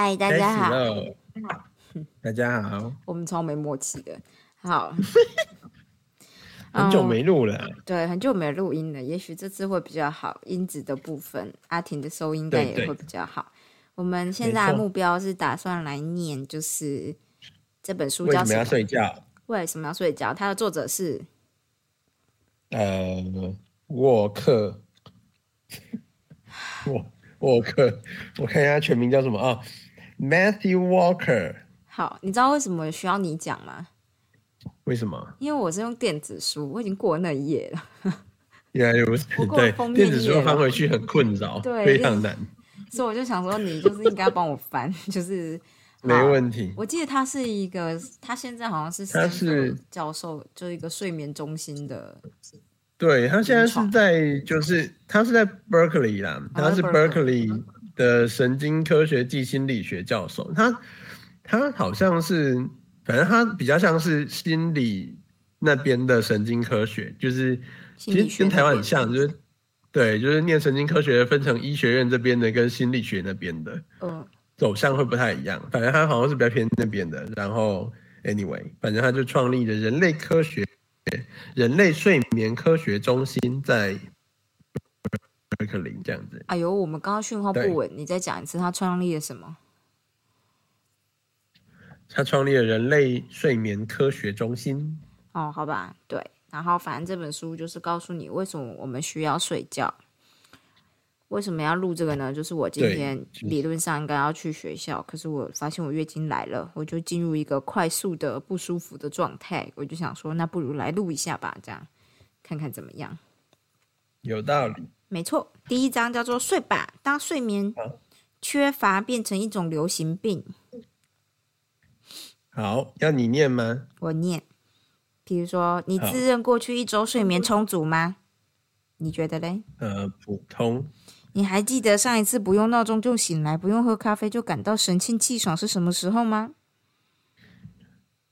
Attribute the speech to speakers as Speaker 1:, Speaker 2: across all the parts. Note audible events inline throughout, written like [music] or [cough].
Speaker 1: 嗨，大家好。[laughs]
Speaker 2: 大家好，
Speaker 1: 我们超没默契的。好，[laughs]
Speaker 2: 很久
Speaker 1: 嗯
Speaker 2: 没录了，
Speaker 1: 对，很久没录音了，也许这次会比较好，音质的部分，阿婷的收音应该
Speaker 2: 对对
Speaker 1: 也会比较好。我们现在目标是打算来念，就是这本书
Speaker 2: 叫什么要
Speaker 1: 叫什么？
Speaker 2: 睡觉？
Speaker 1: 为什么要睡觉？它的作者是
Speaker 2: 呃，沃克，[laughs] 沃沃克，我看一下全名叫什么啊、Matthew Walker，
Speaker 1: 好，你知道为什么需要你讲吗？
Speaker 2: 为什么？
Speaker 1: 因为我是用电子书，我已经过了那一页了，
Speaker 2: 原来如此对电子书翻回去很困扰，
Speaker 1: 对
Speaker 2: 非常难，
Speaker 1: 所以我就想说，你就是应该帮我翻，[laughs] 就是
Speaker 2: 没
Speaker 1: 好
Speaker 2: 问题。
Speaker 1: 我记得他是一个，他现在好像是
Speaker 2: 他是
Speaker 1: 教授，就是一个睡眠中心的。
Speaker 2: 对他现在是在，就是他是在 Berkeley 啦，他是 Berkeley 的神经科学暨心理学教授。他他好像是，反正他比较像是心理那边的神经科学，就是其实跟台湾很像，就是对，就是念神经科学分成医学院这边的跟心理学那边的
Speaker 1: 嗯，
Speaker 2: 走向会不太一样。反正他好像是比较偏那边的。然后 anyway，反正他就创立了人类科学。人类睡眠科学中心在 Berkeley 这样子，
Speaker 1: 哎呦，我们刚刚讯号不稳，你再讲一次，他创立了什么？
Speaker 2: 他创立了人类睡眠科学中心。
Speaker 1: 哦，好吧，对。然后反正这本书就是告诉你为什么我们需要睡觉。为什么要录这个呢？就是我今天理论上应该要去学校，可是我发现我月经来了，我就进入一个快速的不舒服的状态，我就想说，那不如来录一下吧，这样看看怎么样。
Speaker 2: 有道理，
Speaker 1: 没错，第一章叫做“睡吧”，当睡眠缺乏变成一种流行病。
Speaker 2: 好，要你念吗？
Speaker 1: 我念，比如说，你自认过去一周睡眠充足吗？你觉得嘞？
Speaker 2: 呃，普通，
Speaker 1: 你还记得上一次不用闹钟就醒来，不用喝咖啡就感到神清气爽是什么时候吗？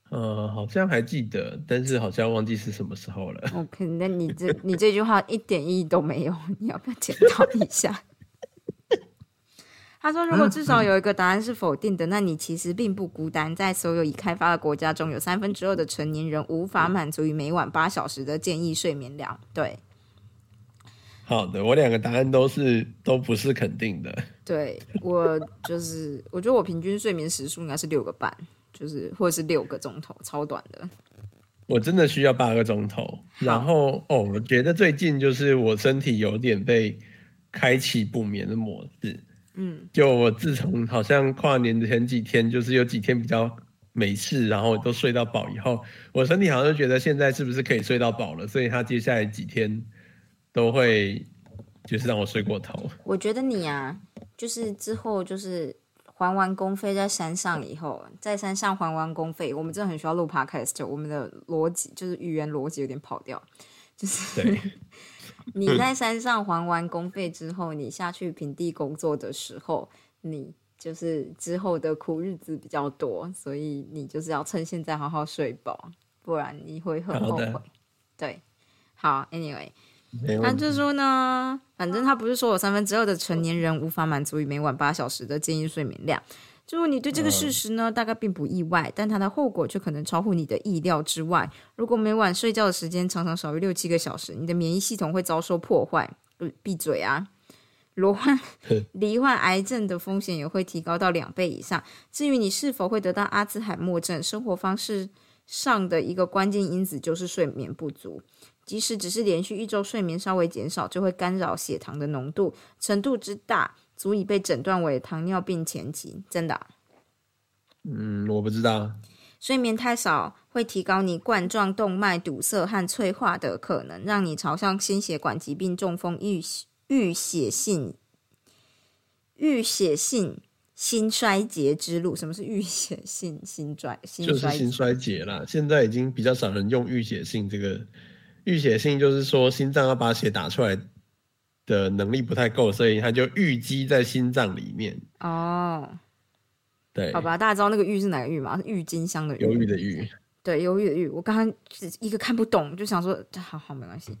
Speaker 2: 呃，好像还记得，但是好像忘记是什么时候了。[laughs]
Speaker 1: OK，那你这你这句话一点意义都没有，你要不要检讨一下？他说：“如果至少有一个答案是否定的，那你其实并不孤单。在所有已开发的国家中，有三分之二的成年人无法满足于每晚八小时的建议睡眠量。对，
Speaker 2: 好的，我两个答案都是都不是肯定的。[laughs]
Speaker 1: 对我就是，我觉得我平均睡眠时数应该是六个半，就是或者是六个钟头，超短的。
Speaker 2: 我真的需要八个钟头。然后哦，我觉得最近就是我身体有点被开启不眠的模式。
Speaker 1: 嗯，
Speaker 2: 就我自从好像跨年的前几天，就是有几天比较没事，然后都睡到饱以后，我身体好像就觉得现在是不是可以睡到饱了，所以他接下来几天都会就是让我睡过头。
Speaker 1: 我觉得你啊，就是之后就是还完公费在山上以后，在山上还完公费，我们真的很需要录 podcast，我们的逻辑就是语言逻辑有点跑掉，就是
Speaker 2: 对，[laughs]
Speaker 1: 你在山上还完公费之后，你下去平地工作的时候，你就是之后的苦日子比较多，所以你就是要趁现在好好睡饱，不然你会很后悔。对，好，anyway。他就说呢，反正他不是说有三分之二的成年人无法满足于每晚八小时的建议睡眠量。如果你对这个事实呢，大概并不意外，但它的后果却可能超乎你的意料之外。如果每晚睡觉的时间常常少于六七个小时，你的免疫系统会遭受破坏。呃闭嘴啊！罹 [laughs] 患罹患癌症的风险也会提高到两倍以上。至于你是否会得到阿兹海默症，生活方式上的一个关键因子就是睡眠不足。即使只是连续一周睡眠稍微减少，就会干扰血糖的浓度，程度之大，足以被诊断为糖尿病前期。真的啊、
Speaker 2: 嗯，我不知道。
Speaker 1: 睡眠太少会提高你冠状动脉堵塞和脆化的可能，让你朝向心血管疾病、中风、预预血性预血性心衰竭之路。什么是预血性心衰心
Speaker 2: 就是？心衰竭啦。现在已经比较少人用预血性这个，预血性就是说心脏要把血打出来的能力不太够，所以它就淤积在心脏里面。
Speaker 1: 哦，
Speaker 2: 对，
Speaker 1: 好吧，大家知道那个郁是哪个郁吗？是郁金香的郁。
Speaker 2: 忧郁的郁。
Speaker 1: 对，忧郁的郁。我刚刚只一个看不懂，就想说，好好没关系，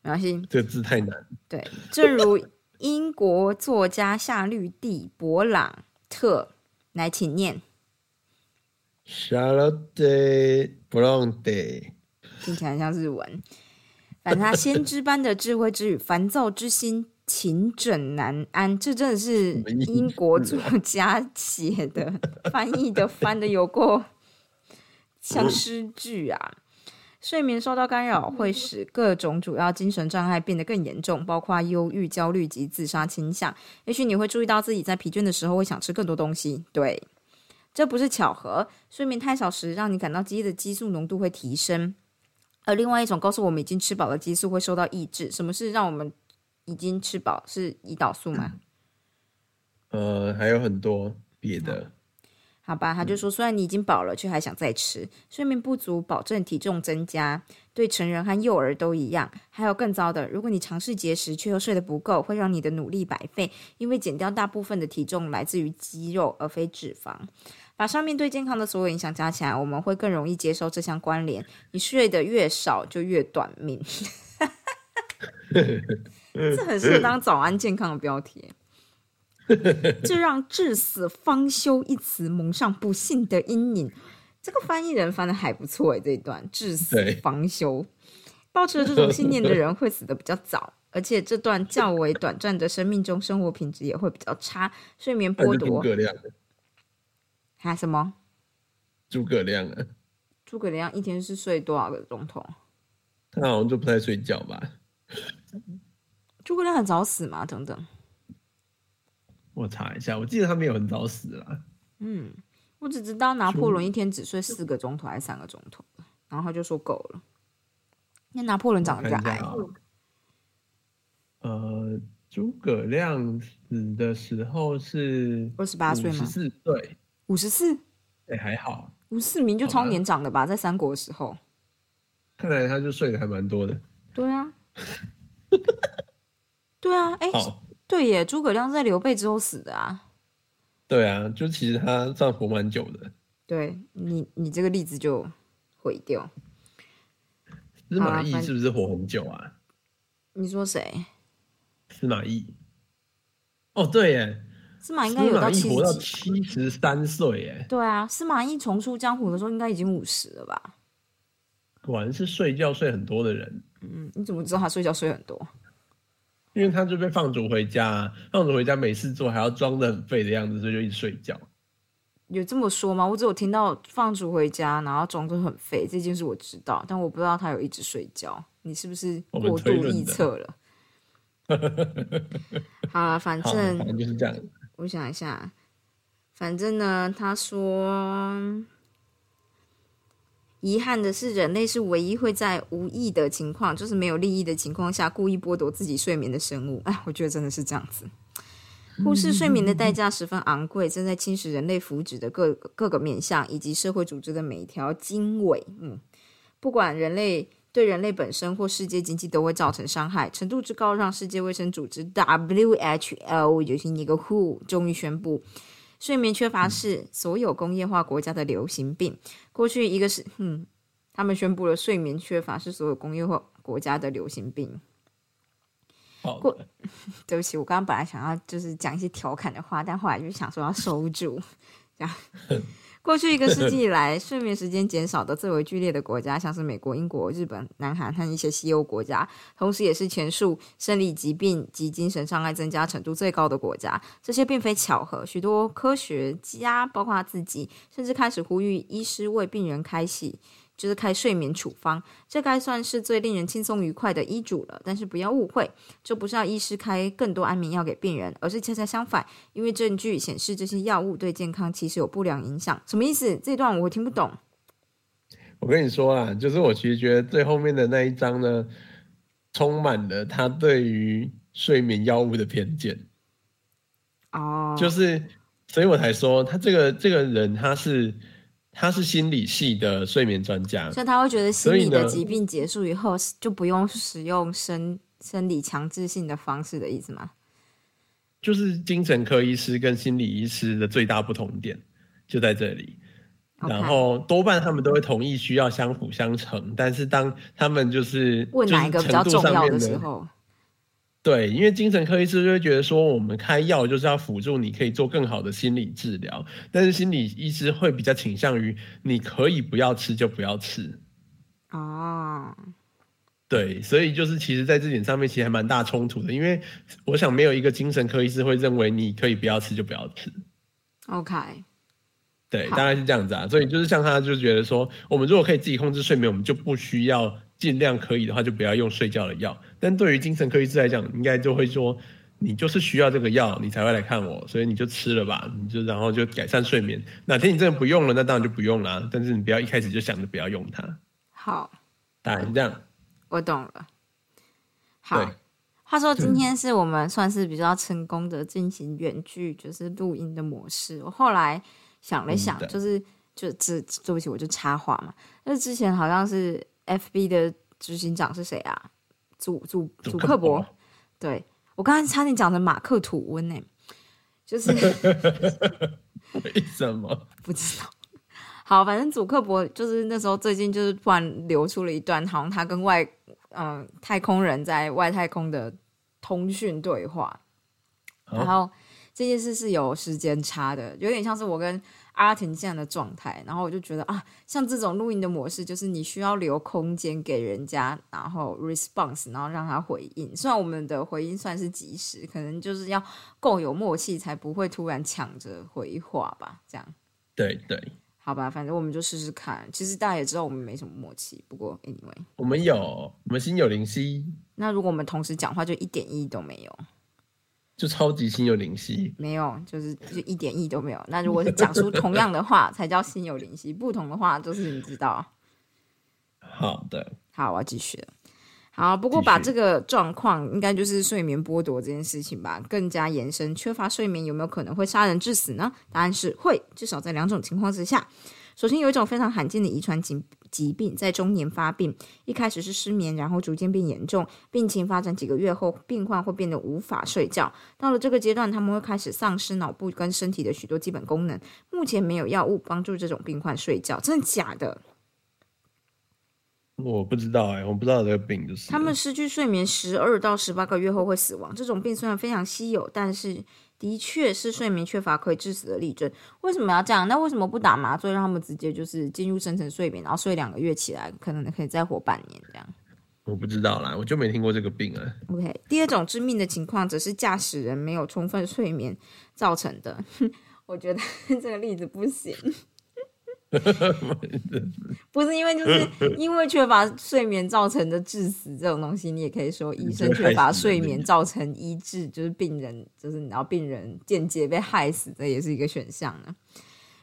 Speaker 1: 没关系。
Speaker 2: 这个字太难。
Speaker 1: 对，正如英国作家夏绿蒂·勃朗特，来，请念。
Speaker 2: Charlotte Bronte，
Speaker 1: 听起来像日文。反正他先知般的智慧之语，烦躁之心，情枕难安。这真的是英国作家写的，[laughs] 翻译的翻的有过像诗句啊！睡眠受到干扰，会使各种主要精神障碍变得更严重，包括忧郁、焦虑及自杀倾向。也许你会注意到自己在疲倦的时候会想吃更多东西。对，这不是巧合。睡眠太少时，让你感到饥饿的激素浓度会提升。而另外一种告诉我们已经吃饱的激素会受到抑制。什么是让我们已经吃饱？是胰岛素吗？[clears throat]
Speaker 2: 呃，还有很多别的。
Speaker 1: 好吧，他就说，虽然你已经饱了，却还想再吃。睡眠不足保证体重增加，对成人和幼儿都一样。还有更糟的，如果你尝试节食却又睡得不够，会让你的努力白费，因为减掉大部分的体重来自于肌肉而非脂肪。把上面对健康的所有影响加起来，我们会更容易接受这项关联。你睡得越少，就越短命。[laughs] 这很适合当早安健康的标题。这让“至死方休”一词蒙上不幸的阴影。这个翻译人翻的还不错诶，这一段“至死方休”，抱持了这种信念的人会死的比较早，而且这段较为短暂的生命中，生活品质也会比较差，睡眠剥夺
Speaker 2: 葛亮，
Speaker 1: 还什么？
Speaker 2: 诸葛亮啊，
Speaker 1: 诸葛亮一天是睡多少个钟头？
Speaker 2: 他好像就不太睡觉吧？[laughs]
Speaker 1: 诸葛亮很早死吗？等等，
Speaker 2: 我查一下，我记得他没有很早死啦。
Speaker 1: 嗯，我只知道拿破仑一天只睡四个钟头还是三个钟头，然后他就说够了。那拿破仑长得比较矮
Speaker 2: 呃，诸葛亮死的时候是
Speaker 1: 二十八岁吗
Speaker 2: 十四岁，
Speaker 1: 五十四，
Speaker 2: 哎，还好，
Speaker 1: 五四名就超年长的吧，在三国的时候。
Speaker 2: 看来他就睡得还蛮多的。
Speaker 1: 对啊，[laughs] 对啊，哎、
Speaker 2: 好，
Speaker 1: 对耶，诸葛亮是在刘备之后死的啊。
Speaker 2: 对啊，就其实他算活蛮久的。
Speaker 1: 对你，你这个例子就毁掉。
Speaker 2: 司马懿是不是活很久啊？
Speaker 1: 你说谁？
Speaker 2: 司马懿，哦，对耶，
Speaker 1: 司马应
Speaker 2: 司
Speaker 1: 该有到七十。
Speaker 2: 三岁耶，
Speaker 1: 对啊，司马懿重出江湖的时候应该已经五十了吧？
Speaker 2: 果然是睡觉睡很多的人。
Speaker 1: 嗯，你怎么知道他睡觉睡很多？
Speaker 2: 因为他就被放逐回家，放逐回家没事做，还要装的很废的样子，所以就一直睡觉。
Speaker 1: 有这么说吗？我只有听到放逐回家，然后装作很废这件事我知道，但我不知道他有一直睡觉。你是不是过度臆测了？[laughs] 好了，反，正
Speaker 2: 反正就是这样。
Speaker 1: 我想一下，反正呢，他说，遗憾的是，人类是唯一会在无意的情况，就是没有利益的情况下，故意剥夺自己睡眠的生物。哎，我觉得真的是这样子。忽视睡眠的代价十分昂贵，正在侵蚀人类福祉的各各个面向，以及社会组织的每一条经纬。嗯，不管人类对人类本身或世界经济都会造成伤害，程度之高，让世界卫生组织 WHO，也就是那个 WHO，终于宣布，睡眠缺乏是所有工业化国家的流行病。过去一个是，嗯，他们宣布了睡眠缺乏是所有工业化国家的流行病。过，[laughs] 对不起，我刚刚本来想要就是讲一些调侃的话，但后来就想说要收住。这样，[laughs] 过去一个世纪以 [laughs] 来，睡眠时间减少的最为剧烈的国家，像是美国、英国、日本、南韩和一些西欧国家，同时也是前述生理疾病及精神障碍增加程度最高的国家。这些并非巧合，许多科学家，包括他自己，甚至开始呼吁医师为病人开洗。就是开睡眠处方，这该算是最令人轻松愉快的医嘱了。但是不要误会，这不是要医师开更多安眠药给病人，而是恰恰相反，因为证据显示这些药物对健康其实有不良影响。什么意思？这段我听不懂。
Speaker 2: 我跟你说啊，就是我其实觉得最后面的那一章呢，充满了他对于睡眠药物的偏见，
Speaker 1: 哦，
Speaker 2: 就是，所以我才说他这个这个人他是他是心理系的睡眠专家，
Speaker 1: 所以他会觉得心理的疾病结束以后就不用使用生生理强制性的方式的意思吗？
Speaker 2: 就是精神科医师跟心理医师的最大不同点就在这里。然后多半他们都会同意需要相辅相成，但是当他们就是
Speaker 1: 问哪一个比较重要的时候，
Speaker 2: 对，因为精神科医师就会觉得说，我们开药就是要辅助你可以做更好的心理治疗，但是心理医师会比较倾向于你可以不要吃就不要吃。
Speaker 1: 哦，
Speaker 2: 对，所以就是其实在这点上面其实还蛮大冲突的，因为我想没有一个精神科医师会认为你可以不要吃就不要吃。
Speaker 1: OK，
Speaker 2: 对，大概是这样子啊。所以就是像他，就觉得说，我们如果可以自己控制睡眠，我们就不需要尽量可以的话，就不要用睡觉的药。但对于精神科医师来讲，应该就会说，你就是需要这个药，你才会来看我，所以你就吃了吧，你就然后就改善睡眠。哪天你真的不用了，那当然就不用啦。但是你不要一开始就想着不要用它，
Speaker 1: 好，
Speaker 2: 大概是这样。
Speaker 1: 我懂了。好
Speaker 2: 对，
Speaker 1: 话说今天是我们算是比较成功的进行远距就是录音的模式。我后来想了想就是就这对不起，我就插话嘛。那之前好像是 FB 的执行长是谁啊？祖祖祖
Speaker 2: 祖
Speaker 1: 克伯。对我刚才差点讲成马克吐温呢、就是 [laughs]
Speaker 2: 为什么？[laughs]
Speaker 1: 不知道。好，反正祖克伯就是那时候最近就是突然流出了一段，好像他跟外嗯、呃太空人在外太空的通讯对话，然后这件事是有时间差的，有点像是我跟阿婷这样的状态。然后我就觉得啊，像这种录音的模式，就是你需要留空间给人家，然后 response，然后让他回应。虽然我们的回应算是及时，可能就是要够有默契，才不会突然抢着回话吧，这样。
Speaker 2: 对对，
Speaker 1: 好吧，反正我们就试试看。其实大家也知道我们没什么默契，不过 anyway，
Speaker 2: 我们有，我们心有灵犀，
Speaker 1: 那如果我们同时讲话，就一点意义都没有，
Speaker 2: 就超级心有灵犀。
Speaker 1: 没有，就是就一点意义都没有。那如果是讲出同样的话，[laughs] 才叫心有灵犀；不同的话，就是你知道。
Speaker 2: 好的，
Speaker 1: 好，我要继续了。好，不过把这个状况，应该就是睡眠剥夺这件事情吧，更加延伸。缺乏睡眠有没有可能会杀人致死呢？答案是会，至少在两种情况之下。首先有一种非常罕见的遗传疾疾病在中年发病，一开始是失眠，然后逐渐变严重，病情发展几个月后，病患会变得无法睡觉。到了这个阶段，他们会开始丧失脑部跟身体的许多基本功能。目前没有药物帮助这种病患睡觉，真的假的？
Speaker 2: 我不知道哎、我不知道这个病就是
Speaker 1: 他们失去睡眠十二到十八个月后会死亡。这种病虽然非常稀有，但是的确是睡眠缺乏可以致死的例证。为什么要这样？那为什么不打麻醉，让他们直接就是进入深层睡眠，然后睡两个月起来，可能可以再活半年这样
Speaker 2: 我不知道啦，我就没听过这个病啊。
Speaker 1: ？OK，第二种致命的情况则是驾驶人没有充分睡眠造成的。[laughs] 我觉得 [laughs] 这个例子不行。[laughs] 不是因为就是 [laughs] 因为缺乏睡眠造成的致死这种东西，你也可以说医生缺乏睡眠造成医治，就是病人就是然后病人间接被害死，这也是一个选项呢。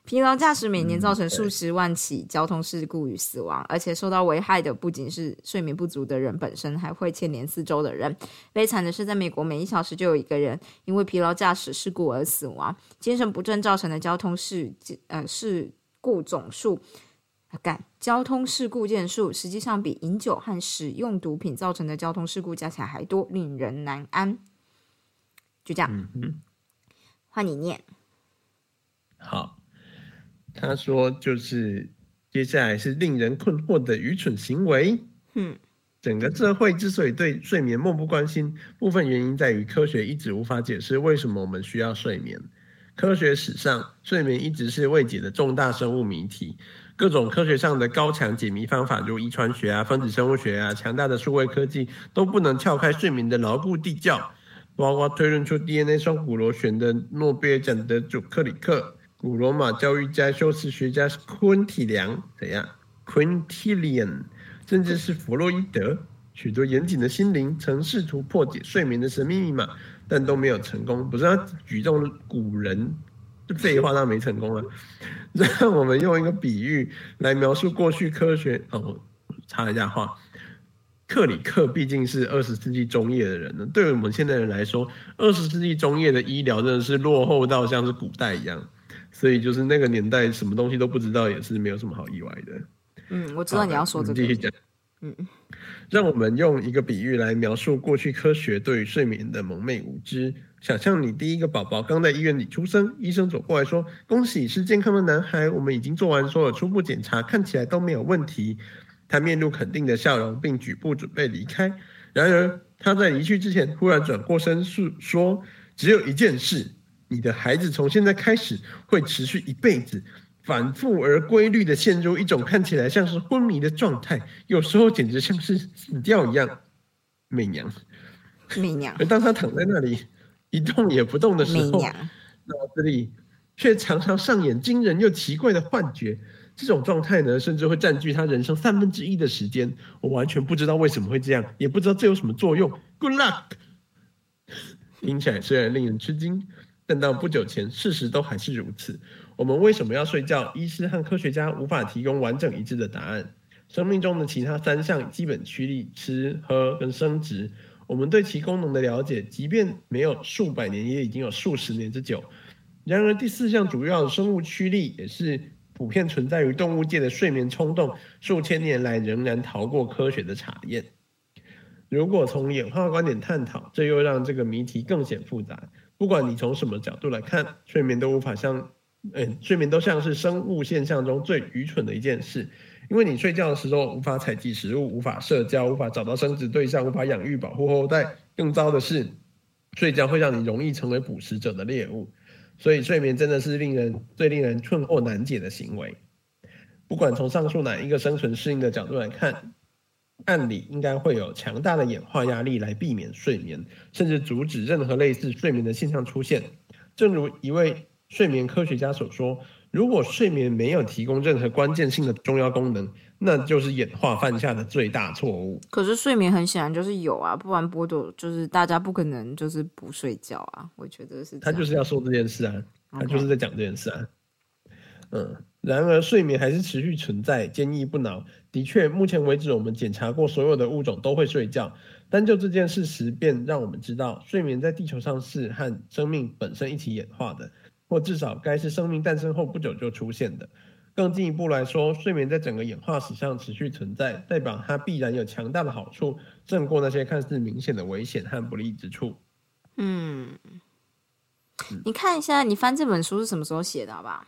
Speaker 1: 疲劳驾驶每年造成数十万起交通事故与死亡，而且受到危害的不仅是睡眠不足的人本身，还会牵连四周的人。悲惨的是，在美国每一小时就有一个人因为疲劳驾驶事故而死亡。精神不振造成的交通事呃事故总数，啊干交通事故件数，实际上比饮酒和使用毒品造成的交通事故加起来还多，令人难安。就这样，
Speaker 2: 嗯哼，
Speaker 1: 换你念。
Speaker 2: 好，他说就是接下来是令人困惑的愚蠢行为。
Speaker 1: 嗯，
Speaker 2: 整个社会之所以对睡眠漠不关心，部分原因在于科学一直无法解释为什么我们需要睡眠。科学史上，睡眠一直是未解的重大生物谜题。各种科学上的高强解谜方法，如遗传学啊、分子生物学啊、强大的数位科技，都不能撬开睡眠的牢固地窖。包括推论出 DNA 双股螺旋的诺贝尔奖得主克里克、古罗马教育家、修辞学家昆体良怎样？Quintilian，甚至是弗洛伊德，许多严谨的心灵曾试图破解睡眠的神秘密码，但都没有成功。不是他举重古人这废话，他没成功啊。[laughs] 让我们用一个比喻来描述过去科学。哦，我插一下话。克里克毕竟是二十世纪中叶的人呢，对于我们现代人来说，二十世纪中叶的医疗真的是落后到像是古代一样，所以就是那个年代什么东西都不知道，也是没有什么好意外的。
Speaker 1: 嗯，我知道你要说这个。
Speaker 2: 继续讲。
Speaker 1: 嗯，
Speaker 2: 让我们用一个比喻来描述过去科学对于睡眠的蒙昧无知。想象你第一个宝宝刚在医院里出生，医生走过来说：“恭喜，是健康的男孩，我们已经做完所有初步检查，看起来都没有问题。”他面露肯定的笑容，并举步准备离开。然而，他在离去之前，忽然转过身诉说：“只有一件事，你的孩子从现在开始会持续一辈子，反复而规律的陷入一种看起来像是昏迷的状态，有时候简直像是死掉一样。”媚娘，
Speaker 1: 媚娘。
Speaker 2: 而当他躺在那里一动也不动的时候，脑子里却常常上演惊人又奇怪的幻觉。这种状态呢，甚至会占据他人生三分之一的时间。我完全不知道为什么会这样，也不知道这有什么作用。Good luck。听起来虽然令人吃惊，但到不久前，事实都还是如此。我们为什么要睡觉？医师和科学家无法提供完整一致的答案。生命中的其他三项基本驱力——吃、喝跟生殖，我们对其功能的了解，即便没有数百年，也已经有数十年之久。然而，第四项主要的生物驱力，也是普遍存在于动物界的睡眠冲动，数千年来仍然逃过科学的查验。如果从演化观点探讨，这又让这个谜题更显复杂。不管你从什么角度来看，睡眠都无法像，嗯，睡眠都像是生物现象中最愚蠢的一件事。因为你睡觉的时候无法采集食物，无法社交，无法找到生殖对象，无法养育、保护后代。更糟的是，睡觉会让你容易成为捕食者的猎物。所以，睡眠真的是令人最令人困惑难解的行为。不管从上述哪一个生存适应的角度来看，按理应该会有强大的演化压力来避免睡眠，甚至阻止任何类似睡眠的现象出现。正如一位睡眠科学家所说。如果睡眠没有提供任何关键性的重要功能，那就是演化犯下的最大错误。
Speaker 1: 可是睡眠很显然就是有啊，不然剥夺就是大家不可能就是不睡觉啊。我觉得是
Speaker 2: 他就是要说这件事啊，他就是在讲这件事啊。嗯，然而睡眠还是持续存在，坚毅不挠。的确，目前为止我们检查过所有的物种都会睡觉，但就这件事实便让我们知道，睡眠在地球上是和生命本身一起演化的。或至少该是生命诞生后不久就出现的。更进一步来说，睡眠在整个演化史上持续存在，代表它必然有强大的好处，胜过那些看似明显的危险和不利之处。
Speaker 1: 嗯，你看一下，你翻这本书是什么时候写的？好吧？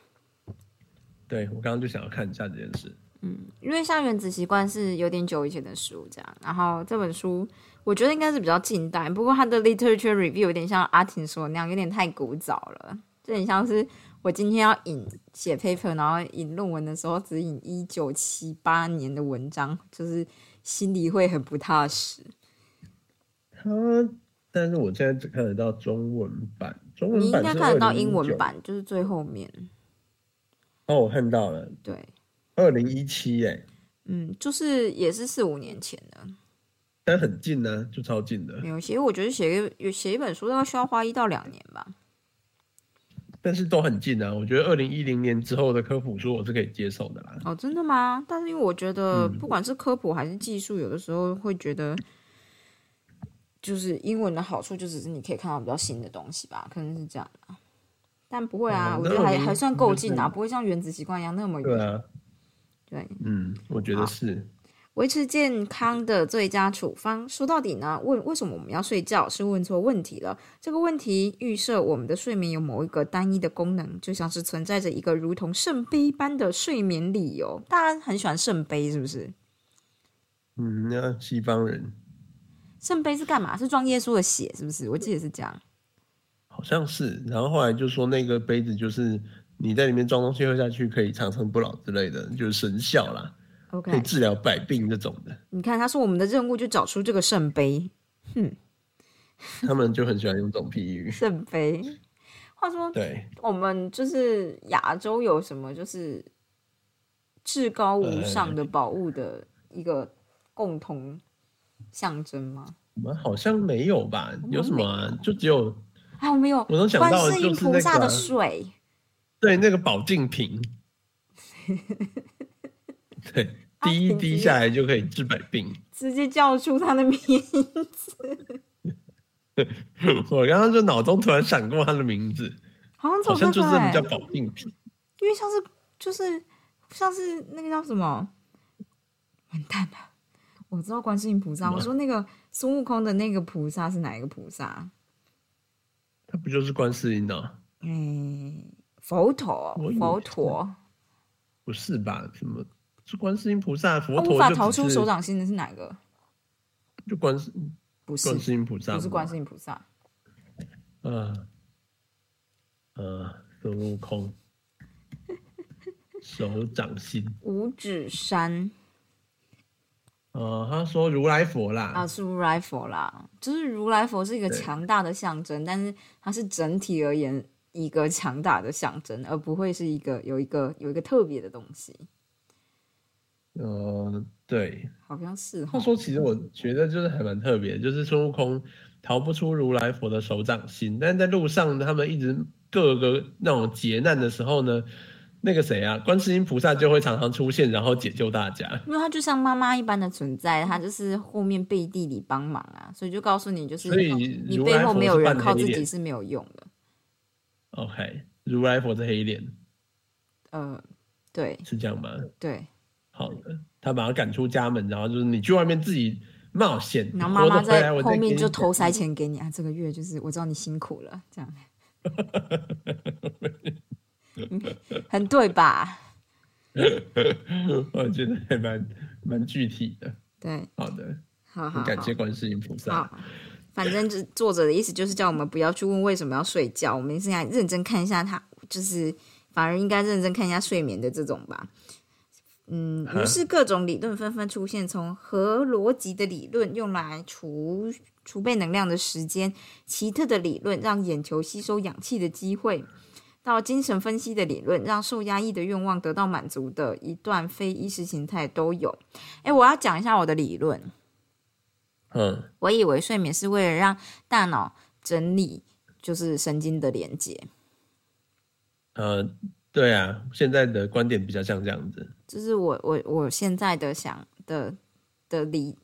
Speaker 2: 对我刚刚就想要看一下这件事。
Speaker 1: 嗯，因为像《原子习惯》是有点久以前的书，这样。然后这本书我觉得应该是比较近代，不过它的 literature review 有点像阿婷说那样，有点太古早了。就很像是我今天要引写 paper，然后引论文的时候，只引一九七八年的文章，就是心里会很不踏实。
Speaker 2: 他，但是我现在只看得到中文版，中文版
Speaker 1: 你应该看得到英文版，就是最后面。
Speaker 2: 哦，我看到了，
Speaker 1: 对，
Speaker 2: 二零一七哎，
Speaker 1: 嗯，就是也是四五年前的，
Speaker 2: 但很近呢，就超近的。
Speaker 1: 没有，其实我觉得写一写一本书，大概需要花一到两年吧。
Speaker 2: 但是都很近啊，我觉得二零一零年之后的科普书我是可以接受的啦。
Speaker 1: 哦，真的吗？但是因为我觉得不管是科普还是技术，有的时候会觉得，就是英文的好处就只是你可以看到比较新的东西吧，可能是这样的。但不会啊，我觉得还还算够近啊，不会像原子习惯一样那么远。
Speaker 2: 对啊，
Speaker 1: 对，
Speaker 2: 嗯，我觉得是。
Speaker 1: 维持健康的最佳处方，说到底呢，问为什么我们要睡觉是问错问题了。这个问题预设我们的睡眠有某一个单一的功能，就像是存在着一个如同圣杯般的睡眠理由。大家很喜欢圣杯，是不是？
Speaker 2: 嗯，那西方人
Speaker 1: 圣杯是干嘛？是装耶稣的血，是不是？我记得是这样。
Speaker 2: 好像是，然后后来就说那个杯子就是你在里面装东西喝下去可以长生不老之类的，就是神效啦。可以治疗百病这种的。
Speaker 1: 你看，他说我们的任务就找出这个圣杯。哼，
Speaker 2: 他们就很喜欢用这种比喻。
Speaker 1: 圣杯。话说，
Speaker 2: 对，
Speaker 1: 我们就是亚洲有什么就是至高无上的宝物的一个共同象征吗？
Speaker 2: 我们好像没有吧？有什么？就只有
Speaker 1: 啊，我没有。
Speaker 2: 我能想到的就是
Speaker 1: 菩萨的水。
Speaker 2: 对，那个宝镜瓶。[laughs] 对。滴一滴下来就可以治百病，[laughs]
Speaker 1: 直接叫出他的名字。[laughs]
Speaker 2: 我刚刚就脑中突然闪过他的名字，
Speaker 1: 好像
Speaker 2: 好像就是比较保定品，
Speaker 1: 因为像是就是像是那个叫什么，完蛋了，我知道观世音菩萨。我说那个孙悟空的那个菩萨是哪一个菩萨？
Speaker 2: 他不就是观世音
Speaker 1: 的？嗯，佛陀，佛陀，
Speaker 2: 不是吧？什么？是观世音菩萨，佛陀
Speaker 1: 无法逃出手掌心的是哪个？
Speaker 2: 就观世
Speaker 1: 不是
Speaker 2: 观世音菩萨，
Speaker 1: 不是观世音菩萨，
Speaker 2: 呃呃，孙悟空手掌心。
Speaker 1: 五指山
Speaker 2: 呃，他说如来佛啦，
Speaker 1: 啊，是如来佛啦。就是如来佛是一个
Speaker 2: 对
Speaker 1: 强大的象征，但是它是整体而言一个强大的象征，而不会是一个有一个有一个特别的东西。
Speaker 2: 呃，对，
Speaker 1: 好像是哈，
Speaker 2: 他说其实我觉得就是还蛮特别，就是孙悟空逃不出如来佛的手掌心，但是在路上他们一直各个那种劫难的时候呢，那个谁啊，观世音菩萨就会常常出现，然后解救大家。
Speaker 1: 因为他就像妈妈一般的存在，他就是后面背地里帮忙啊，所以就告诉你，就是
Speaker 2: 所以
Speaker 1: 你背后没有人靠自己是没有用的。
Speaker 2: OK，如来佛是黑脸，
Speaker 1: 呃，对
Speaker 2: 是这样吗？
Speaker 1: 对，
Speaker 2: 好了，他把他赶出家门，然后就是你去外面自己冒险，
Speaker 1: 然后妈妈在后面就投塞钱给你啊，这个月就是我知道你辛苦了，这样，嗯 [laughs] 很对吧？
Speaker 2: 我觉得还蛮蛮具体的。
Speaker 1: 对，
Speaker 2: 好的，
Speaker 1: 好好好
Speaker 2: 感谢观世音菩萨。
Speaker 1: 反正就是作者的意思就是叫我们不要去问为什么要睡觉，我们现在认真看一下他，就是反而应该认真看一下睡眠的这种吧。嗯，于是各种理论纷纷出现，从核逻辑的理论用来储储备能量的时间，奇特的理论让眼球吸收氧气的机会，到精神分析的理论让受压抑的愿望得到满足的一段非意识形态都有。诶，我要讲一下我的理论。
Speaker 2: 嗯，
Speaker 1: 我以为睡眠是为了让大脑整理就是神经的连接，
Speaker 2: 呃，对啊，现在的观点比较像这样子。
Speaker 1: 就是我我我现在的想的的理，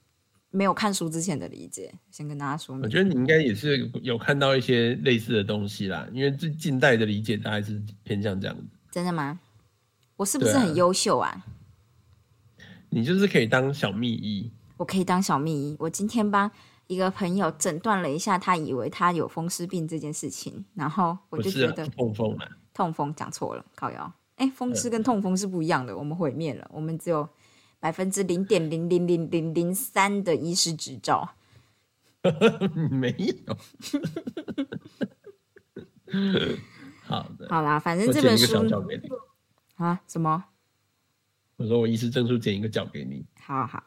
Speaker 1: 没有看书之前的理解，先跟大家说明。
Speaker 2: 我觉得你应该也是有看到一些类似的东西啦，因为最近代的理解大概是偏向这样子。
Speaker 1: 真的吗？我是不是很优秀啊？
Speaker 2: 你就是可以当小秘医，
Speaker 1: 我可以当小秘医。我今天帮一个朋友诊断了一下，他以为他有风湿病这件事情，然后我就是觉得
Speaker 2: 是痛风啊。
Speaker 1: 痛风讲错了，靠腰。哎，风湿跟痛风是不一样的，我们毁灭了，我们只有百分之零点零零零零零三的医师执照。[laughs]
Speaker 2: 没有。[laughs] 好的，
Speaker 1: 好啦，反正这本书。啊，什么？
Speaker 2: 我说我医师证书剪一个角给你。
Speaker 1: 好好。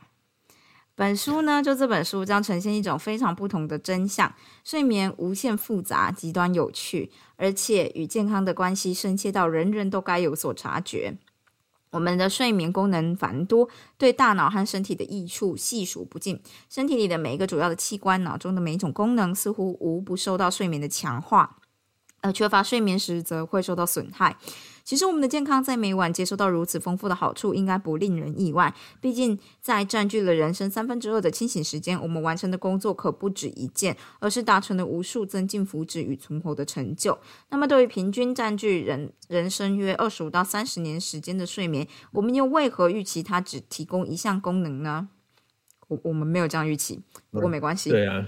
Speaker 1: 本书呢，就这本书将呈现一种非常不同的真相：睡眠无限复杂、极端有趣，而且与健康的关系深切到人人都该有所察觉。我们的睡眠功能繁多，对大脑和身体的益处细数不尽。身体里的每一个主要的器官，脑中的每一种功能，似乎无不受到睡眠的强化，而缺乏睡眠时则会受到损害。其实，我们的健康在每晚接收到如此丰富的好处，应该不令人意外。毕竟，在占据了人生三分之二的清醒时间，我们完成的工作可不止一件，而是达成了无数增进福祉与存活的成就。那么，对于平均占据人人生约二十五到三十年时间的睡眠，我们又为何预期它只提供一项功能呢？我我们没有这样预期，不过没关系。
Speaker 2: 对啊，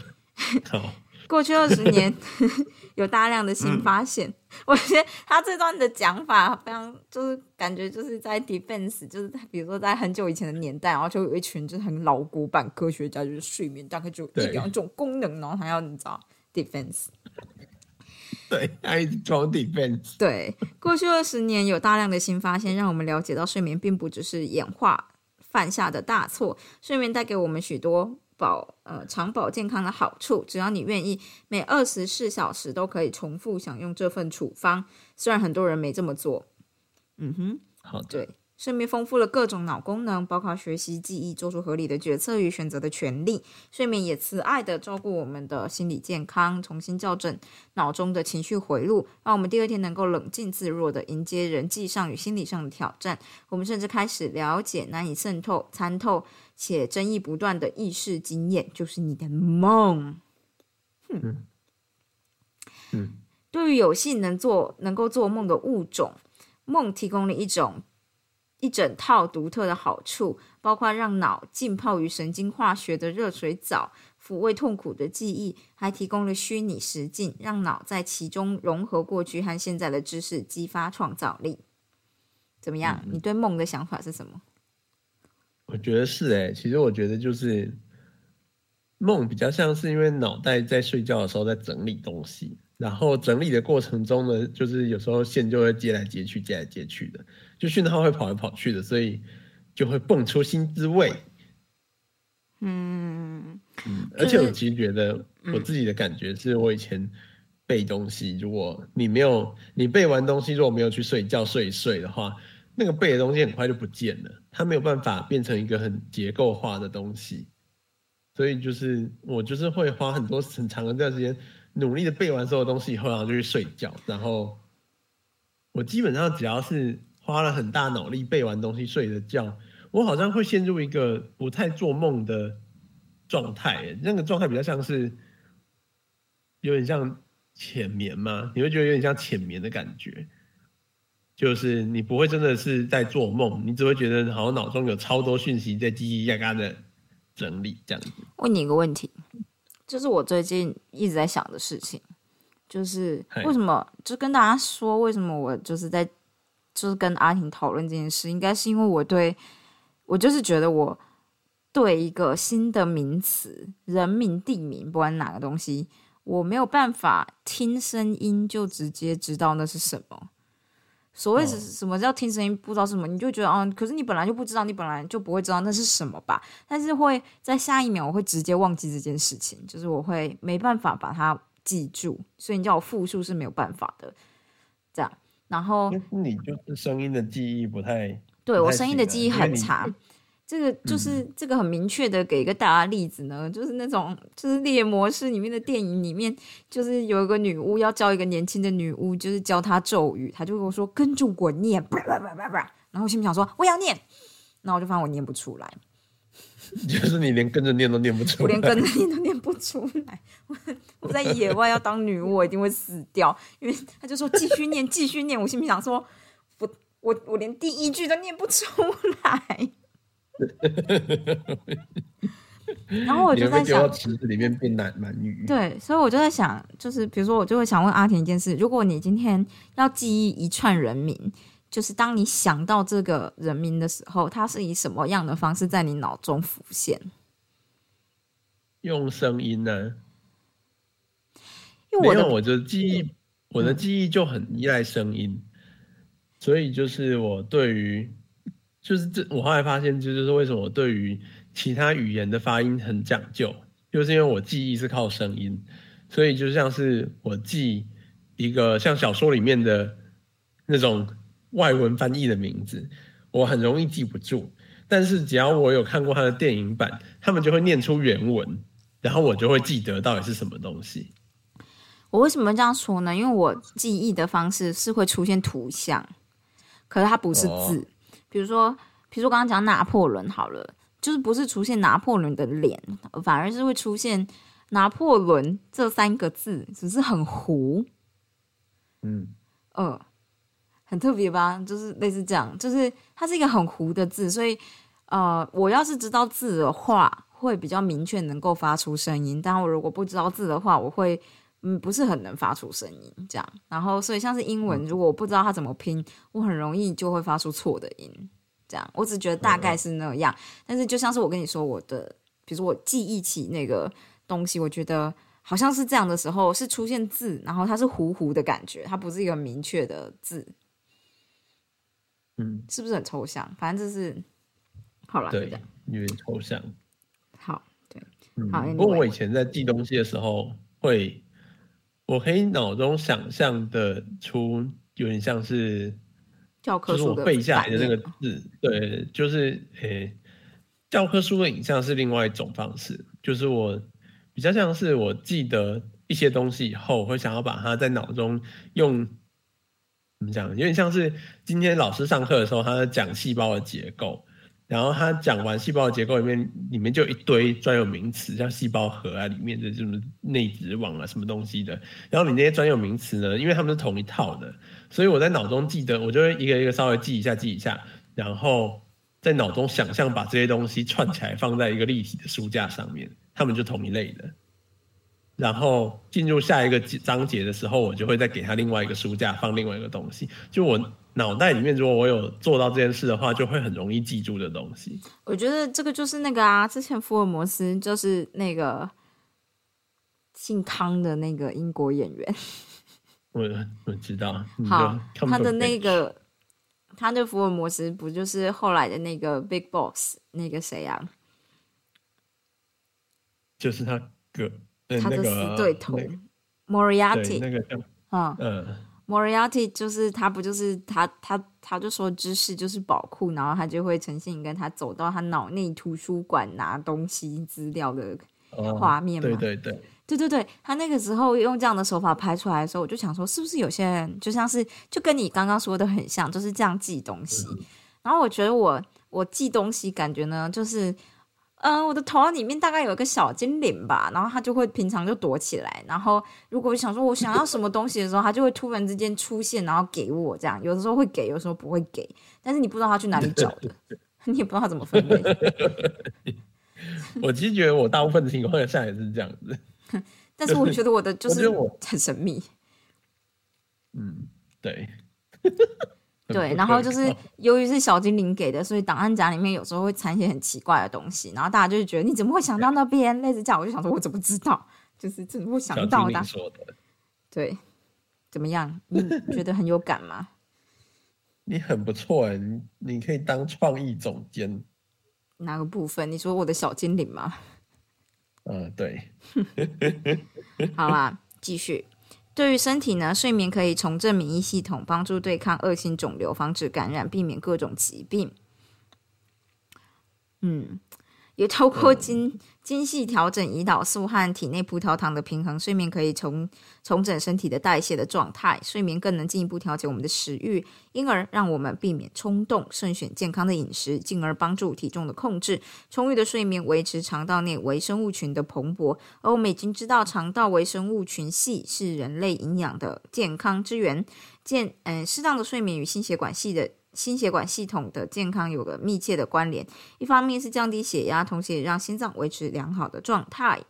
Speaker 2: 好，[laughs]
Speaker 1: 过去二十年 [laughs] 有大量的新发现，我觉得他这段的讲法非常，就是感觉就是在 defense，就是比如说在很久以前的年代，然后就有一群就是很老古板科学家，就是睡眠大概就一
Speaker 2: 对
Speaker 1: 两种功能，然后还要你知道 defense。[laughs]
Speaker 2: 对，他一直装 defense。
Speaker 1: 对，过去二十年有大量的新发现，让我们了解到睡眠并不只是演化犯下的大错，睡眠带给我们许多保呃长保健康的好处。只要你愿意，每二十四小时都可以重复享用这份处方。虽然很多人没这么做，嗯哼，
Speaker 2: 好，
Speaker 1: 对。睡眠丰富了各种脑功能，包括学习、记忆、做出合理的决策与选择的权利。睡眠也慈爱的照顾我们的心理健康，重新校正脑中的情绪回路，让我们第二天能够冷静自若的迎接人际上与心理上的挑战。我们甚至开始了解难以渗透、参透且争议不断的意识经验，就是你的梦。
Speaker 2: 嗯嗯，
Speaker 1: 对于有幸能做能够做梦的物种，梦提供了一种一整套独特的好处，包括让脑浸泡于神经化学的热水澡，抚慰痛苦的记忆，还提供了虚拟实境，让脑在其中融合过去和现在的知识，激发创造力。怎么样？你对梦的想法是什么？
Speaker 2: 我觉得是哎、其实我觉得就是梦比较像是因为脑袋在睡觉的时候在整理东西，然后整理的过程中呢，就是有时候线就会接来接去，接来接去的，就讯号会跑来跑去的，所以就会蹦出新滋味。
Speaker 1: 嗯，
Speaker 2: 嗯，而且我其实觉得我自己的感觉是我以前背东西，如果你没有你背完东西，如果没有去睡觉睡一睡的话，那个背的东西很快就不见了，它没有办法变成一个很结构化的东西。所以就是我就是会花很多很长的一段时间，努力的背完所有东西以后，然后就去睡觉。然后我基本上只要是花了很大脑力背完东西睡的觉，我好像会陷入一个不太做梦的状态。那个状态比较像是有点像浅眠嘛，你会觉得有点像浅眠的感觉。就是你不会真的是在做梦，你只会觉得好像脑中有超多讯息在叽叽嘎嘎的。整理这样子。
Speaker 1: 问你一个问题，就是我最近一直在想的事情，就是为什么就跟大家说，为什么我就是在就是跟阿婷讨论这件事，应该是因为我对我就是觉得我对一个新的名词、人名、地名，不管哪个东西，我没有办法听声音就直接知道那是什么。所谓是什么叫听声音不知道什么，你就觉得哦，可是你本来就不知道，你本来就不会知道那是什么吧？但是会在下一秒，我会直接忘记这件事情，就是我会没办法把它记住，所以你叫我复述是没有办法的。这样，然后
Speaker 2: 你就是声音的记忆不太，
Speaker 1: 对我声音的记忆很差。这个就是这个很明确的给一个大家例子呢，就是那种就是猎魔师里面的电影里面，就是有一个女巫要教一个年轻的女巫，就是教她咒语，她就跟我说跟着我念，然后我心里想说我要念，然后我就发现我念不出来，[laughs]
Speaker 2: 就是你连跟着念都念不出来，
Speaker 1: 我连跟着念都念不出来，我我在野外要当女巫，我一定会死掉，因为他就说继续念继续念，我心里想说我我我连第一句都念不出来。[laughs] 然后我就在想，
Speaker 2: 池子里面变男男女。
Speaker 1: 对，所以我就在想，就是比如说，我就会想问阿田一件事：如果你今天要记忆一串人名，就是当你想到这个人名的时候，它是以什么样的方式在你脑中浮现？
Speaker 2: 用声音呢？
Speaker 1: 因为我的
Speaker 2: 我的记忆，我的记忆就很依赖声音，所以就是我对于。就是这，我后来发现，这就是为什么我对于其他语言的发音很讲究，就是因为我记忆是靠声音，所以就像是我记一个像小说里面的那种外文翻译的名字，我很容易记不住。但是只要我有看过他的电影版，他们就会念出原文，然后我就会记得到底是什么东西。
Speaker 1: 我为什么这样说呢？因为我记忆的方式是会出现图像，可是它不是字。比如说，比如说刚刚讲拿破仑好了，就是不是出现拿破仑的脸，反而是会出现拿破仑这三个字，只是很糊，
Speaker 2: 嗯，
Speaker 1: 呃，很特别吧？就是类似这样，就是它是一个很糊的字，所以呃，我要是知道字的话，会比较明确能够发出声音；但我如果不知道字的话，我会嗯不是很能发出声音。这样，然后所以像是英文，如果我不知道它怎么拼，我很容易就会发出错的音。这样，我只觉得大概是那样，但是就像是我跟你说，我的，比如说我记忆起那个东西，我觉得好像是这样的时候，是出现字，然后它是糊糊的感觉，它不是一个明确的字，
Speaker 2: 嗯，
Speaker 1: 是不是很抽象？反正就是，好了，
Speaker 2: 对，有点抽象。
Speaker 1: 好，对，
Speaker 2: 好。不过我以前在记东西的时候，会，我可以脑中想象的出，有点像是。就是我背下来的那个字，对，就是诶，教科书的影像是另外一种方式，就是我比较像是我记得一些东西以后，会想要把它在脑中用怎么讲，有点像是今天老师上课的时候，他在讲细胞的结构。然后他讲完细胞的结构里面，里面就一堆专有名词，像细胞核啊，里面的什么内质网啊，什么东西的。然后你那些专有名词呢，因为他们是同一套的，所以我在脑中记得，我就会一个一个稍微记一下，记一下，然后在脑中想象把这些东西串起来，放在一个立体的书架上面，他们就同一类的。然后进入下一个章节的时候，我就会再给他另外一个书架放另外一个东西。就我脑袋里面，如果我有做到这件事的话，就会很容易记住的东西。
Speaker 1: 我觉得这个就是那个啊，之前福尔摩斯就是那个姓康的那个英国演员。
Speaker 2: 我我知道。
Speaker 1: 好，他的那个他的福尔摩斯不就是后来的那个 Big Boss 那个谁啊？
Speaker 2: 就是他哥。
Speaker 1: 他的死对头，Moriarty，
Speaker 2: 那个叫嗯嗯
Speaker 1: ，Moriarty 就是他，不就是他他他就说知识就是宝库，然后他就会呈现跟他走到他脑内图书馆拿东西资料的画面嘛，
Speaker 2: 对对。对，
Speaker 1: 对对对，他那个时候用这样的手法拍出来的时候，我就想说，是不是有些人就像是就跟你刚刚说的很像，就是这样记东西，然后我觉得我我记东西感觉呢，就是。嗯，我的头里面大概有一个小精灵吧，然后他就会平常就躲起来，然后如果想说我想要什么东西的时候，他就会突然之间出现，然后给我这样。有的时候会给，有时候不会给，但是你不知道他去哪里找的，[laughs] 你也不知道他怎么分类。[laughs]
Speaker 2: 我其实觉得我大部分的情况下也是这样子，[laughs]
Speaker 1: 但是我觉得我的就是很神秘。
Speaker 2: 嗯，对。
Speaker 1: 对，然后就是由于是小精灵给的，所以档案夹里面有时候会藏一些很奇怪的东西，然后大家就是觉得你怎么会想到那边？类似这样，我就想说，我怎么知道？就是怎么会想到的？对，怎么样？你 [laughs] 觉得很有感吗？
Speaker 2: 你很不错哎，你你可以当创意总监。
Speaker 1: 哪个部分？你说我的小精灵吗？
Speaker 2: 嗯，对。[laughs]
Speaker 1: 好啦，继续。对于身体呢，睡眠可以重振免疫系统，帮助对抗恶性肿瘤，防止感染，避免各种疾病。嗯。也透过精精细调整胰岛素和体内葡萄糖的平衡，睡眠可以重重整身体的代谢的状态。睡眠更能进一步调节我们的食欲，因而让我们避免冲动，慎选健康的饮食，进而帮助体重的控制。充裕的睡眠维持肠道内微生物群的蓬勃，而我们已经知道，肠道微生物群系是人类营养的健康之源。健嗯，适当的睡眠与心血管系的。心血管系统的健康有个密切的关联，一方面是降低血压，同时也让心脏维持良好的状态。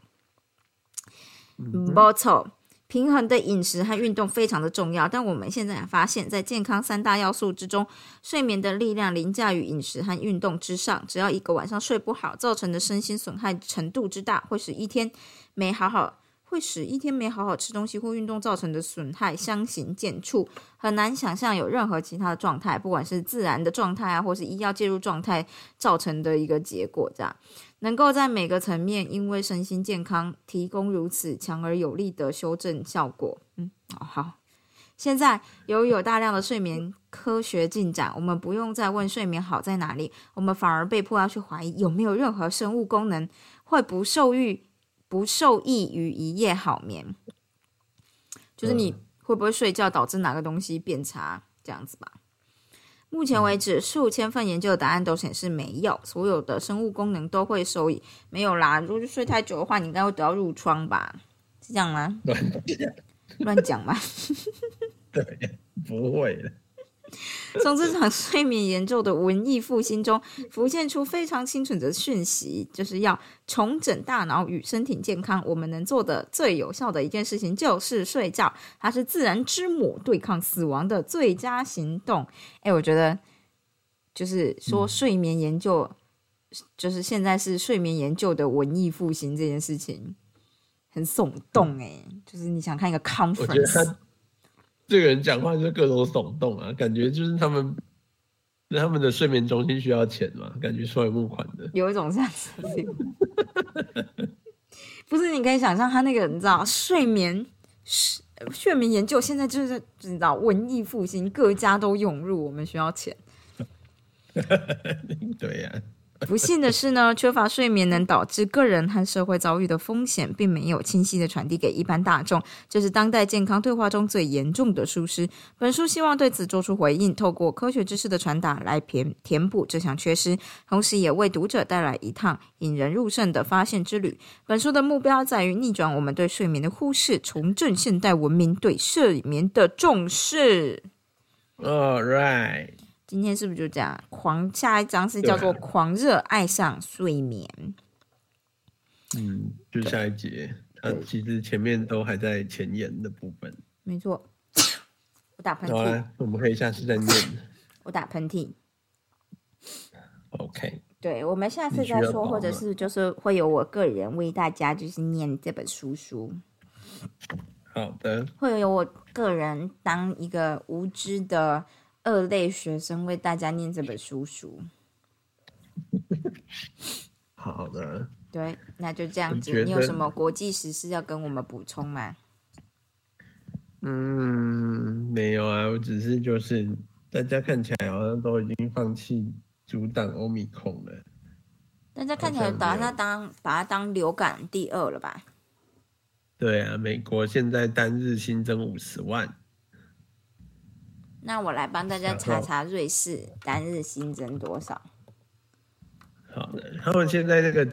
Speaker 1: 没错，平衡的饮食和运动非常的重要，但我们现在发现，在健康三大要素之中，睡眠的力量凌驾于饮食和运动之上。只要一个晚上睡不好，造成的身心损害程度之大，会使一天没好好。会使一天没好好吃东西或运动造成的损害相形见绌，很难想象有任何其他的状态，不管是自然的状态啊，或是医药介入状态造成的一个结果，这样能够在每个层面因为身心健康提供如此强而有力的修正效果。嗯，好，现在由于有大量的睡眠科学进展，我们不用再问睡眠好在哪里，我们反而被迫要去怀疑有没有任何生物功能会不受益。不受益于一夜好眠，就是你会不会睡觉导致哪个东西变差这样子吧？目前为止，数千份研究的答案都显示没有，所有的生物功能都会受益。没有啦，如果睡太久的话，你应该会得到褥疮吧？是这样吗？[laughs] 乱讲吗？[laughs]
Speaker 2: 对，不会的。
Speaker 1: 从这场睡眠研究的文艺复兴中，浮现出非常清楚的讯息，就是要重整大脑与身体健康。我们能做的最有效的一件事情就是睡觉，它是自然之母，对抗死亡的最佳行动。哎，我觉得就是说睡眠研究，就是现在是睡眠研究的文艺复兴这件事情，很耸动。哎，就是你想看一个 conference。
Speaker 2: 这个人讲话就各种耸动啊，感觉就是他们他们的睡眠中心需要钱嘛，感觉出来募款的，
Speaker 1: 有一种这样子。[laughs] 不是，你可以想象他那个，你知道，睡眠睡睡眠研究现在就是你知道文艺复兴，各家都涌入，我们需要钱。[laughs]
Speaker 2: 对呀。
Speaker 1: 不幸的是呢，[laughs] 缺乏睡眠能导致个人和社会遭遇的风险，并没有清晰的传递给一般大众，这是当代健康对话中最严重的疏失。本书希望对此做出回应，透过科学知识的传达来填填补这项缺失，同时也为读者带来一趟引人入胜的发现之旅。本书的目标在于逆转我们对睡眠的忽视，重振现代文明对睡眠的重视。
Speaker 2: All right.
Speaker 1: 今天是不是就这样？狂下一章是叫做“狂热爱上睡眠”。
Speaker 2: 嗯，就下一节。它其实前面都还在前言的部分。
Speaker 1: 没错，[coughs] 我打喷
Speaker 2: 好
Speaker 1: 嚏，
Speaker 2: 啊，我们可以下次再念。[coughs]
Speaker 1: 我打喷嚏。
Speaker 2: OK，
Speaker 1: 对，我们下次再说，或者是就是会有我个人为大家就是念这本书书，
Speaker 2: 好的，
Speaker 1: 会有我个人当一个无知的二类学生为大家念这本书书。
Speaker 2: 好的。
Speaker 1: 对，那就这样子。你有什么国际时事要跟我们补充吗？
Speaker 2: 嗯，没有啊，我只是就是大家看起来好像都已经放弃阻挡欧米孔了。
Speaker 1: 大家看起来把它当把它当流感第二了吧？
Speaker 2: 对啊，美国现在单日新增五十万，
Speaker 1: 那我来帮大家查查瑞士单日新增多少。
Speaker 2: 好的，他们现在那个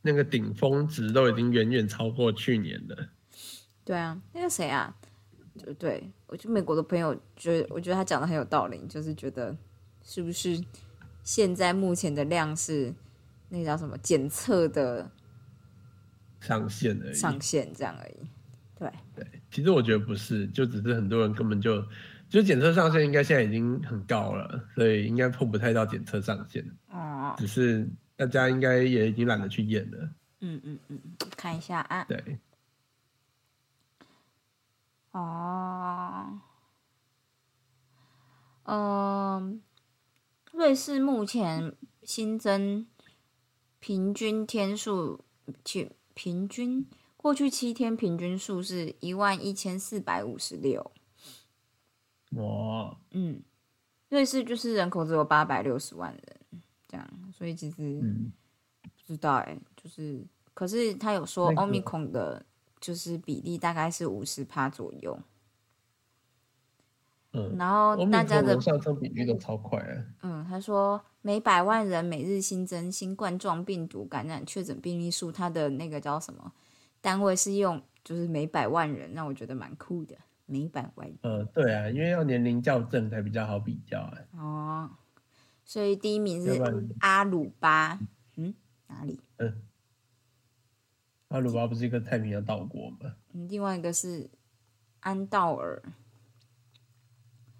Speaker 2: 那个顶峰值都已经远远超过去年了。
Speaker 1: 对啊，那个谁啊，就对我就美国的朋友觉得，我觉得他讲的很有道理，就是觉得是不是现在目前的量是那个叫什么检测的
Speaker 2: 上限而已。
Speaker 1: 上限这样而已。对对，
Speaker 2: 其实我觉得不是，就只是很多人根本就就检测上限应该现在已经很高了，所以应该碰不太到检测上限。
Speaker 1: 哦，
Speaker 2: 只是大家应该也已经懒得去验了。
Speaker 1: 嗯嗯嗯，看一下啊，
Speaker 2: 对，
Speaker 1: 哦，嗯，瑞士目前新增平均天数，去平均过去七天平均数是一万一千四百五十六。
Speaker 2: 哇，
Speaker 1: 嗯，瑞士就是人口只有八百六十万人，这样，所以其实
Speaker 2: 嗯，
Speaker 1: 不知道哎、就是，可是他有说
Speaker 2: 那个
Speaker 1: 欧米孔的，就是比例大概是五十趴左右，
Speaker 2: 嗯，
Speaker 1: 然后大家的
Speaker 2: 孔上升比率都超快啊。
Speaker 1: 嗯，他说每百万人每日新增新冠状病毒感染确诊病例数，它的那个叫什么单位是用就是每百万人，让我觉得蛮酷的，每百万人
Speaker 2: 呃，对啊，因为要年龄校正才比较好比较啊。
Speaker 1: 哦。所以第一名是阿鲁巴，嗯，哪里？
Speaker 2: 嗯阿鲁巴不是一个太平洋岛国吗？
Speaker 1: 嗯，另外一个是安道尔。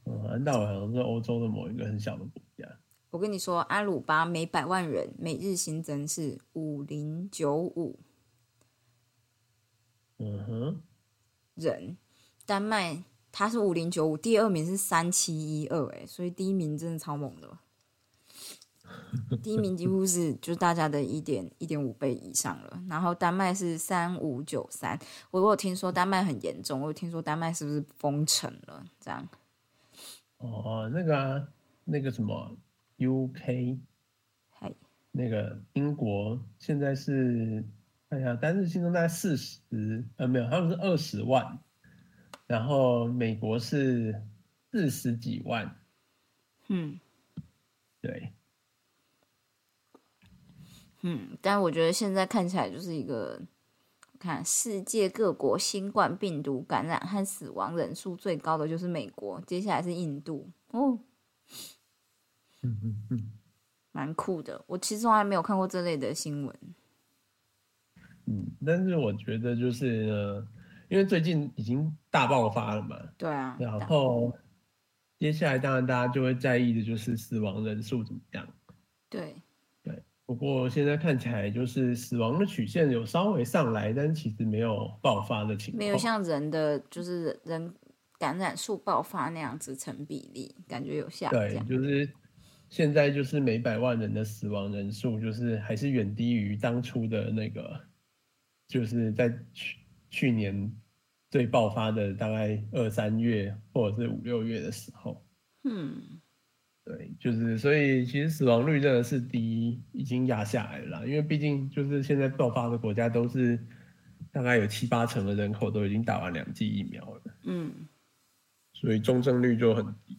Speaker 2: 嗯，安道尔好像是欧洲的某一个很小的国家。
Speaker 1: 我跟你说，阿鲁巴每百万人每日新增是五零九五
Speaker 2: 嗯哼，
Speaker 1: 人，丹麦它是五零九五，第二名是三七一二，哎，所以第一名真的超猛的。[laughs] 第一名几乎是就是大家的一点一点五倍以上了，然后丹麦是三五九三，我我有听说丹麦很严重，我有听说丹麦是不是封城了？这样，
Speaker 2: 哦，那个啊，那个什么 UK，
Speaker 1: 嗨，
Speaker 2: 那个英国现在是，看一下单日新增大概四十，呃，没有，他们是二十万，然后美国是四十几万，
Speaker 1: 嗯
Speaker 2: 对，
Speaker 1: 嗯，但我觉得现在看起来就是一个，看世界各国新冠病毒感染和死亡人数最高的就是美国，接下来是印度，哦，
Speaker 2: 嗯嗯嗯
Speaker 1: 蛮酷的。我其实从来没有看过这类的新闻。
Speaker 2: 嗯，但是我觉得就是呢，因为最近已经大爆发了嘛，
Speaker 1: 对啊，
Speaker 2: 然后接下来当然大家就会在意的就是死亡人数怎么样。
Speaker 1: 对，对
Speaker 2: 不过现在看起来就是死亡的曲线有稍微上来，但其实没有爆发的情况。
Speaker 1: 没有像人的就是人感染数爆发那样子成比例，感觉有下
Speaker 2: 对，
Speaker 1: 降。
Speaker 2: 就是现在就是每百万人的死亡人数，就是还是远低于当初的那个，就是在去去年最爆发的大概二三月或者是五六月的时候。
Speaker 1: 嗯，
Speaker 2: 对，就是所以其实死亡率真的是低，已经压下来了啦。因为毕竟就是现在爆发的国家都是大概有七八成的人口都已经打完两剂疫苗了，
Speaker 1: 嗯，
Speaker 2: 所以重症率就很低。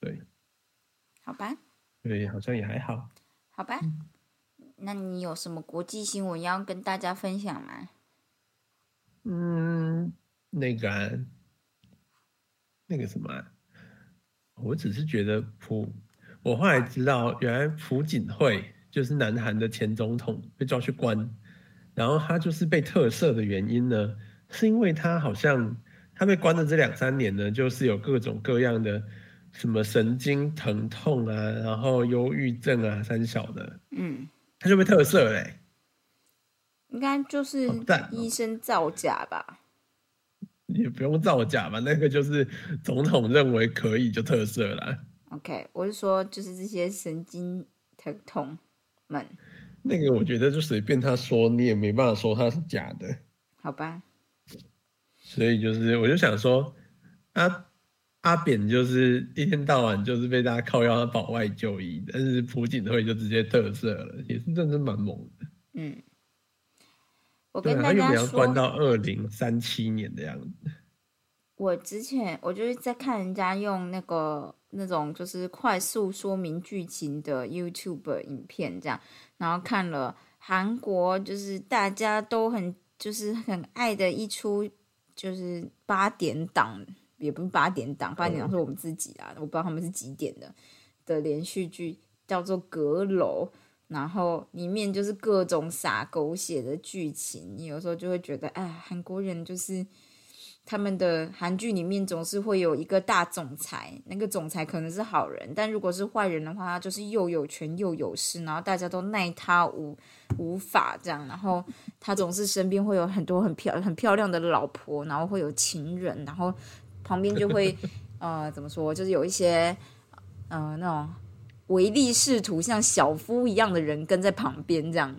Speaker 2: 对，
Speaker 1: 好吧，
Speaker 2: 所以好像也还好。
Speaker 1: 好吧。那你有什么国际新闻要跟大家分享吗？
Speaker 2: 嗯，那个、啊、那个什么啊、我只是觉得朴，我后来知道原来朴槿惠就是南韩的前总统被抓去关，然后他就是被特赦的原因呢，是因为他好像他被关的这两三年呢，就是有各种各样的什么神经疼痛啊，然后忧郁症啊，三小的，
Speaker 1: 嗯，
Speaker 2: 他就被特赦嘞、
Speaker 1: 应该就是医生造假吧？[laughs]
Speaker 2: 也不用造假吧，那个就是总统认为可以就特色了。
Speaker 1: OK，我是说，就是这些神经疼痛们，
Speaker 2: 那个我觉得就随便他说，你也没办法说他是假的。
Speaker 1: 好吧？
Speaker 2: 所以就是，我就想说，阿阿扁就是一天到晚就是被大家靠要他保外就医，但是朴槿惠就直接特色了，也是真的蛮猛的。
Speaker 1: 嗯，我跟大家
Speaker 2: 原本要关
Speaker 1: 说，
Speaker 2: 到二零三七年的样子。[laughs]
Speaker 1: 我之前我就是在看人家用那个那种就是快速说明剧情的 YouTube 影片，这样，然后看了韩国就是大家都很就是很爱的一出就是八点档，也不是八点档，八点档是我们自己啊，我不知道他们是几点的的连续剧，叫做《阁楼》。然后里面就是各种撒狗血的剧情，你有时候就会觉得，哎，韩国人就是他们的韩剧里面总是会有一个大总裁，那个总裁可能是好人，但如果是坏人的话，他就是又有权又有势，然后大家都奈他无无法这样，然后他总是身边会有很多很漂很漂亮的老婆，然后会有情人，然后旁边就会 [laughs] 呃怎么说，就是有一些呃那种唯利是图，像小夫一样的人跟在旁边这样。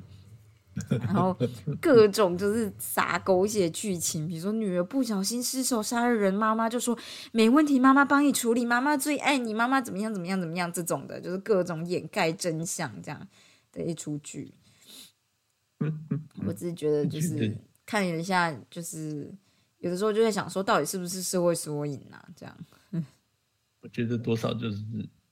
Speaker 1: 然后 [laughs] 各种就是撒狗血剧情，比如说女儿不小心失手杀了人，妈妈就说没问题，妈妈帮你处理，妈妈最爱你，妈妈怎么样怎么样怎么样，这种的，就是各种掩盖真相这样的一出剧。[laughs] 我只是觉得就是看了一下，就是有的时候就在想说，到底是不是社会缩影啊？这样，[laughs]
Speaker 2: 我觉得多少就是，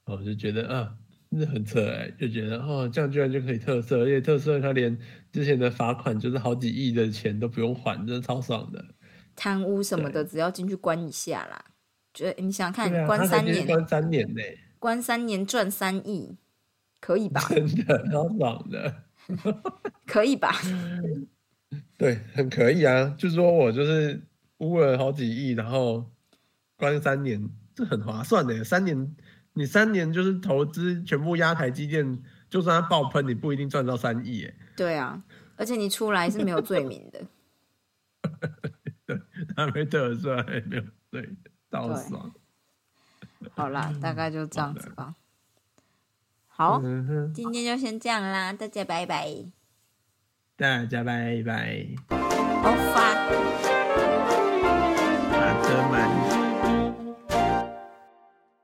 Speaker 2: 我就觉得啊，真的很扯哎、就觉得哦，这样居然就可以特色，而且特色他连之前的罚款就是好几亿的钱都不用还，真的超爽的。
Speaker 1: 贪污什么的，只要进去关一下啦。觉得你想想看，关三年，
Speaker 2: 关三年呢、
Speaker 1: 关三年赚三亿，可以吧？
Speaker 2: 真的超爽的。[laughs]
Speaker 1: 可以吧？[laughs]
Speaker 2: 对，很可以啊。就是说我就是污了好几亿，然后关三年，这很划算的。三年，你三年就是投资全部压台积电，就算它爆喷，你不一定赚到三亿。耶，
Speaker 1: 对啊，而且你出来是没有罪名的。[laughs]
Speaker 2: 他没得罪，还没有罪，超
Speaker 1: 对
Speaker 2: 爽。
Speaker 1: 好啦，大概就这样子吧。好，今天就先这样啦，大家拜拜。
Speaker 2: 大家拜拜。
Speaker 1: 好发。